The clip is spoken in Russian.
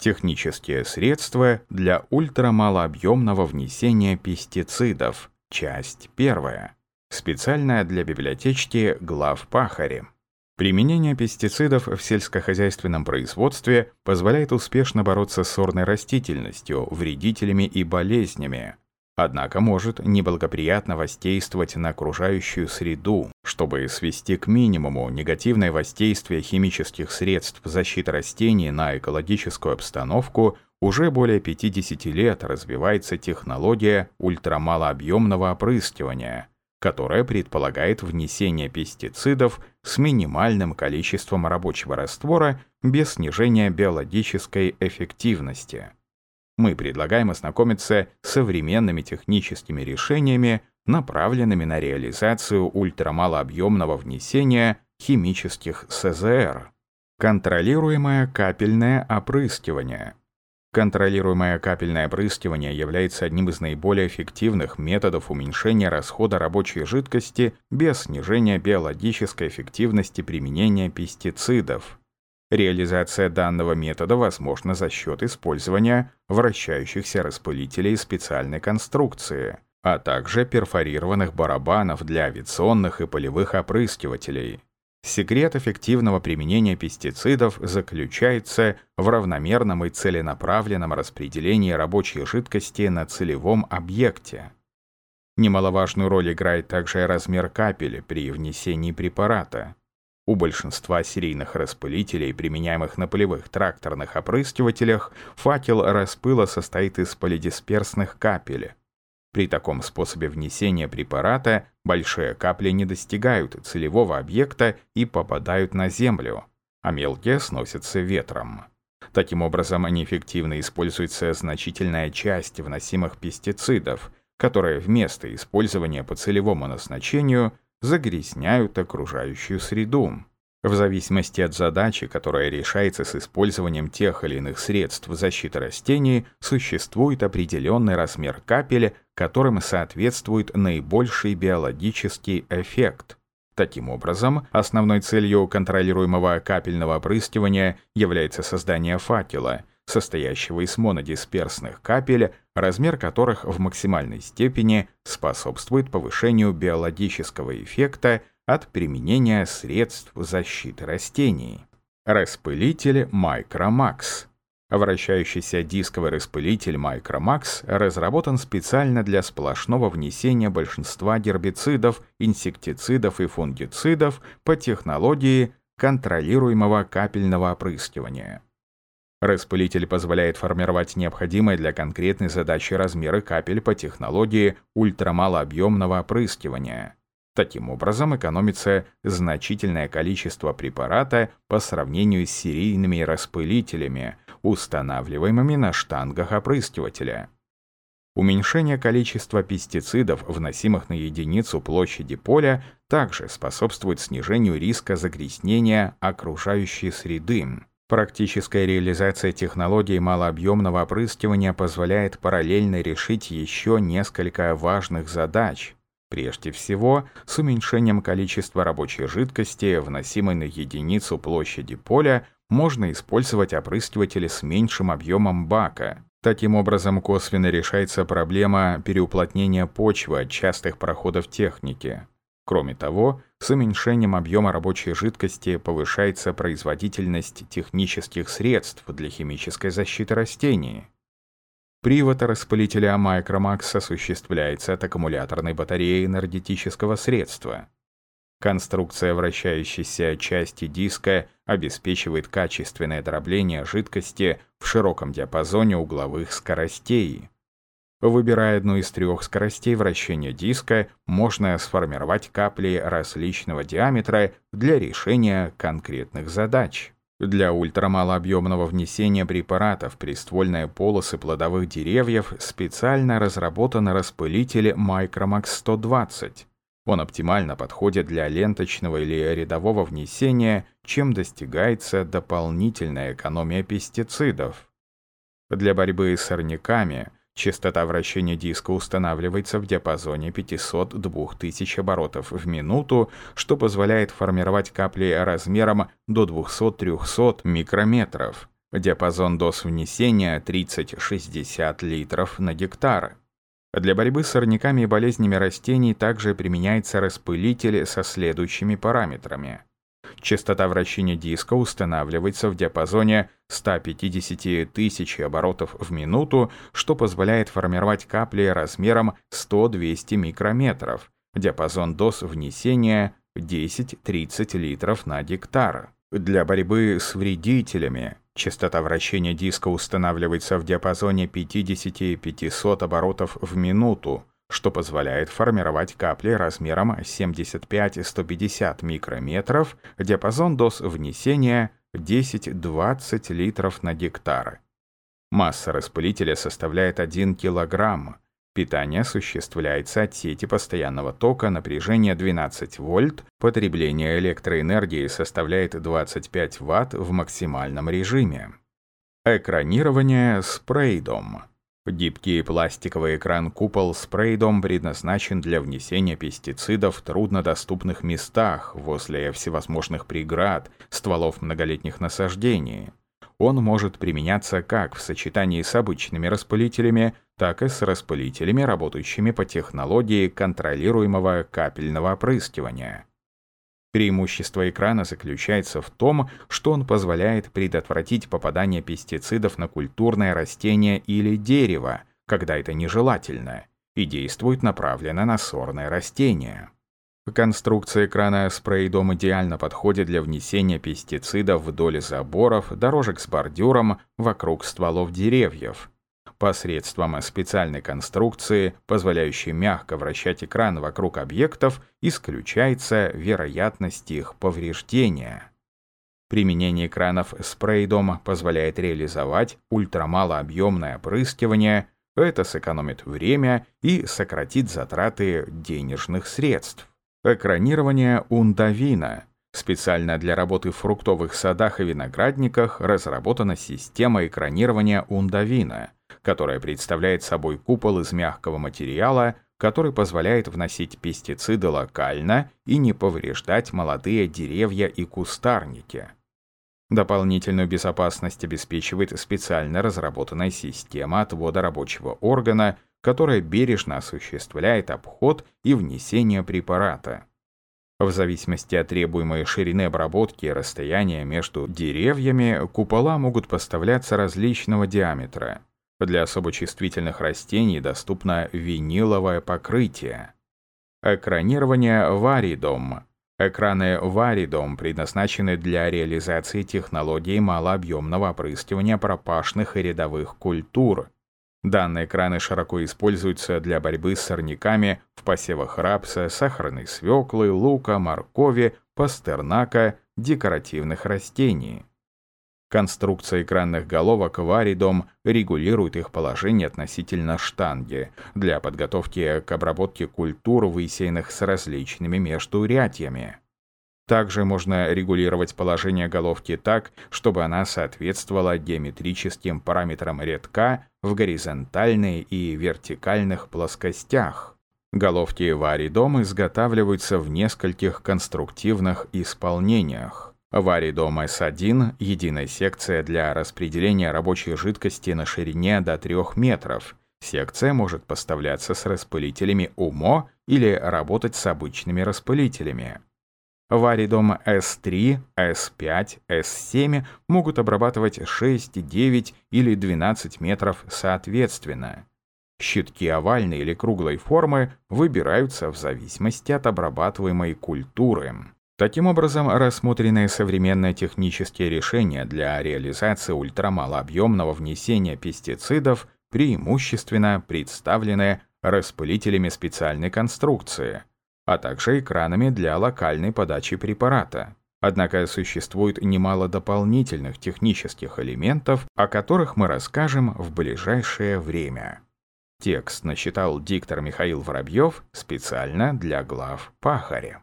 Технические средства для ультрамалообъемного внесения пестицидов. Часть первая. Специальная для библиотечки глав Пахари. Применение пестицидов в сельскохозяйственном производстве позволяет успешно бороться с сорной растительностью, вредителями и болезнями, однако может неблагоприятно воздействовать на окружающую среду. Чтобы свести к минимуму негативное воздействие химических средств защиты растений на экологическую обстановку, уже более 50 лет развивается технология ультрамалообъемного опрыскивания, которая предполагает внесение пестицидов с минимальным количеством рабочего раствора без снижения биологической эффективности мы предлагаем ознакомиться с современными техническими решениями, направленными на реализацию ультрамалообъемного внесения химических СЗР. Контролируемое капельное опрыскивание. Контролируемое капельное опрыскивание является одним из наиболее эффективных методов уменьшения расхода рабочей жидкости без снижения биологической эффективности применения пестицидов. Реализация данного метода возможна за счет использования вращающихся распылителей специальной конструкции, а также перфорированных барабанов для авиационных и полевых опрыскивателей. Секрет эффективного применения пестицидов заключается в равномерном и целенаправленном распределении рабочей жидкости на целевом объекте. Немаловажную роль играет также размер капель при внесении препарата. У большинства серийных распылителей, применяемых на полевых тракторных опрыскивателях, факел распыла состоит из полидисперсных капель. При таком способе внесения препарата большие капли не достигают целевого объекта и попадают на землю, а мелкие сносятся ветром. Таким образом, неэффективно используется значительная часть вносимых пестицидов, которые вместо использования по целевому назначению загрязняют окружающую среду. В зависимости от задачи, которая решается с использованием тех или иных средств защиты растений, существует определенный размер капель, которым соответствует наибольший биологический эффект. Таким образом, основной целью контролируемого капельного опрыскивания является создание факела, состоящего из монодисперсных капель, размер которых в максимальной степени способствует повышению биологического эффекта от применения средств защиты растений. Распылитель Micromax. Вращающийся дисковый распылитель Micromax разработан специально для сплошного внесения большинства гербицидов, инсектицидов и фунгицидов по технологии контролируемого капельного опрыскивания. Распылитель позволяет формировать необходимые для конкретной задачи размеры капель по технологии ультрамалообъемного опрыскивания. Таким образом, экономится значительное количество препарата по сравнению с серийными распылителями, устанавливаемыми на штангах опрыскивателя. Уменьшение количества пестицидов, вносимых на единицу площади поля, также способствует снижению риска загрязнения окружающей среды. Практическая реализация технологии малообъемного опрыскивания позволяет параллельно решить еще несколько важных задач. Прежде всего, с уменьшением количества рабочей жидкости, вносимой на единицу площади поля, можно использовать опрыскиватели с меньшим объемом бака. Таким образом, косвенно решается проблема переуплотнения почвы от частых проходов техники. Кроме того, с уменьшением объема рабочей жидкости повышается производительность технических средств для химической защиты растений. Привод распылителя Micromax осуществляется от аккумуляторной батареи энергетического средства. Конструкция вращающейся части диска обеспечивает качественное дробление жидкости в широком диапазоне угловых скоростей. Выбирая одну из трех скоростей вращения диска, можно сформировать капли различного диаметра для решения конкретных задач. Для ультрамалообъемного внесения препаратов при ствольные полосы плодовых деревьев специально разработан распылитель Micromax 120. Он оптимально подходит для ленточного или рядового внесения, чем достигается дополнительная экономия пестицидов. Для борьбы с сорняками – Частота вращения диска устанавливается в диапазоне 500-2000 оборотов в минуту, что позволяет формировать капли размером до 200-300 микрометров. Диапазон доз внесения 30-60 литров на гектар. Для борьбы с сорняками и болезнями растений также применяется распылитель со следующими параметрами. Частота вращения диска устанавливается в диапазоне 150 тысяч оборотов в минуту, что позволяет формировать капли размером 100-200 микрометров. Диапазон доз внесения 10-30 литров на гектар. Для борьбы с вредителями частота вращения диска устанавливается в диапазоне 50-500 оборотов в минуту, что позволяет формировать капли размером 75-150 микрометров, диапазон доз внесения 10-20 литров на гектар. Масса распылителя составляет 1 килограмм, Питание осуществляется от сети постоянного тока, напряжение 12 вольт, потребление электроэнергии составляет 25 ватт в максимальном режиме. Экранирование спрейдом. Гибкий пластиковый экран-купол спрейдом предназначен для внесения пестицидов в труднодоступных местах возле всевозможных преград, стволов многолетних насаждений. Он может применяться как в сочетании с обычными распылителями, так и с распылителями, работающими по технологии контролируемого капельного опрыскивания. Преимущество экрана заключается в том, что он позволяет предотвратить попадание пестицидов на культурное растение или дерево, когда это нежелательно, и действует направленно на сорное растение. Конструкция экрана спрей-дом идеально подходит для внесения пестицидов вдоль заборов, дорожек с бордюром, вокруг стволов деревьев, Посредством специальной конструкции, позволяющей мягко вращать экран вокруг объектов, исключается вероятность их повреждения. Применение экранов спрейдом позволяет реализовать ультрамалообъемное опрыскивание, это сэкономит время и сократит затраты денежных средств. Экранирование ундавина. Специально для работы в фруктовых садах и виноградниках разработана система экранирования ундавина – которая представляет собой купол из мягкого материала, который позволяет вносить пестициды локально и не повреждать молодые деревья и кустарники. Дополнительную безопасность обеспечивает специально разработанная система отвода рабочего органа, которая бережно осуществляет обход и внесение препарата. В зависимости от требуемой ширины обработки и расстояния между деревьями, купола могут поставляться различного диаметра. Для особо чувствительных растений доступно виниловое покрытие. Экранирование варидом. Экраны варидом предназначены для реализации технологии малообъемного опрыскивания пропашных и рядовых культур. Данные экраны широко используются для борьбы с сорняками в посевах рапса, сахарной свеклы, лука, моркови, пастернака, декоративных растений. Конструкция экранных головок варидом регулирует их положение относительно штанги для подготовки к обработке культур, высеянных с различными междурядьями. Также можно регулировать положение головки так, чтобы она соответствовала геометрическим параметрам рядка в горизонтальной и вертикальных плоскостях. Головки варидом изготавливаются в нескольких конструктивных исполнениях. Варидом С1 – единая секция для распределения рабочей жидкости на ширине до 3 метров. Секция может поставляться с распылителями УМО или работать с обычными распылителями. Варидом S3, S5, S7 могут обрабатывать 6, 9 или 12 метров соответственно. Щитки овальной или круглой формы выбираются в зависимости от обрабатываемой культуры. Таким образом, рассмотренные современные технические решения для реализации ультрамалообъемного внесения пестицидов преимущественно представлены распылителями специальной конструкции, а также экранами для локальной подачи препарата. Однако существует немало дополнительных технических элементов, о которых мы расскажем в ближайшее время. Текст начитал диктор Михаил Воробьев специально для глав Пахаря.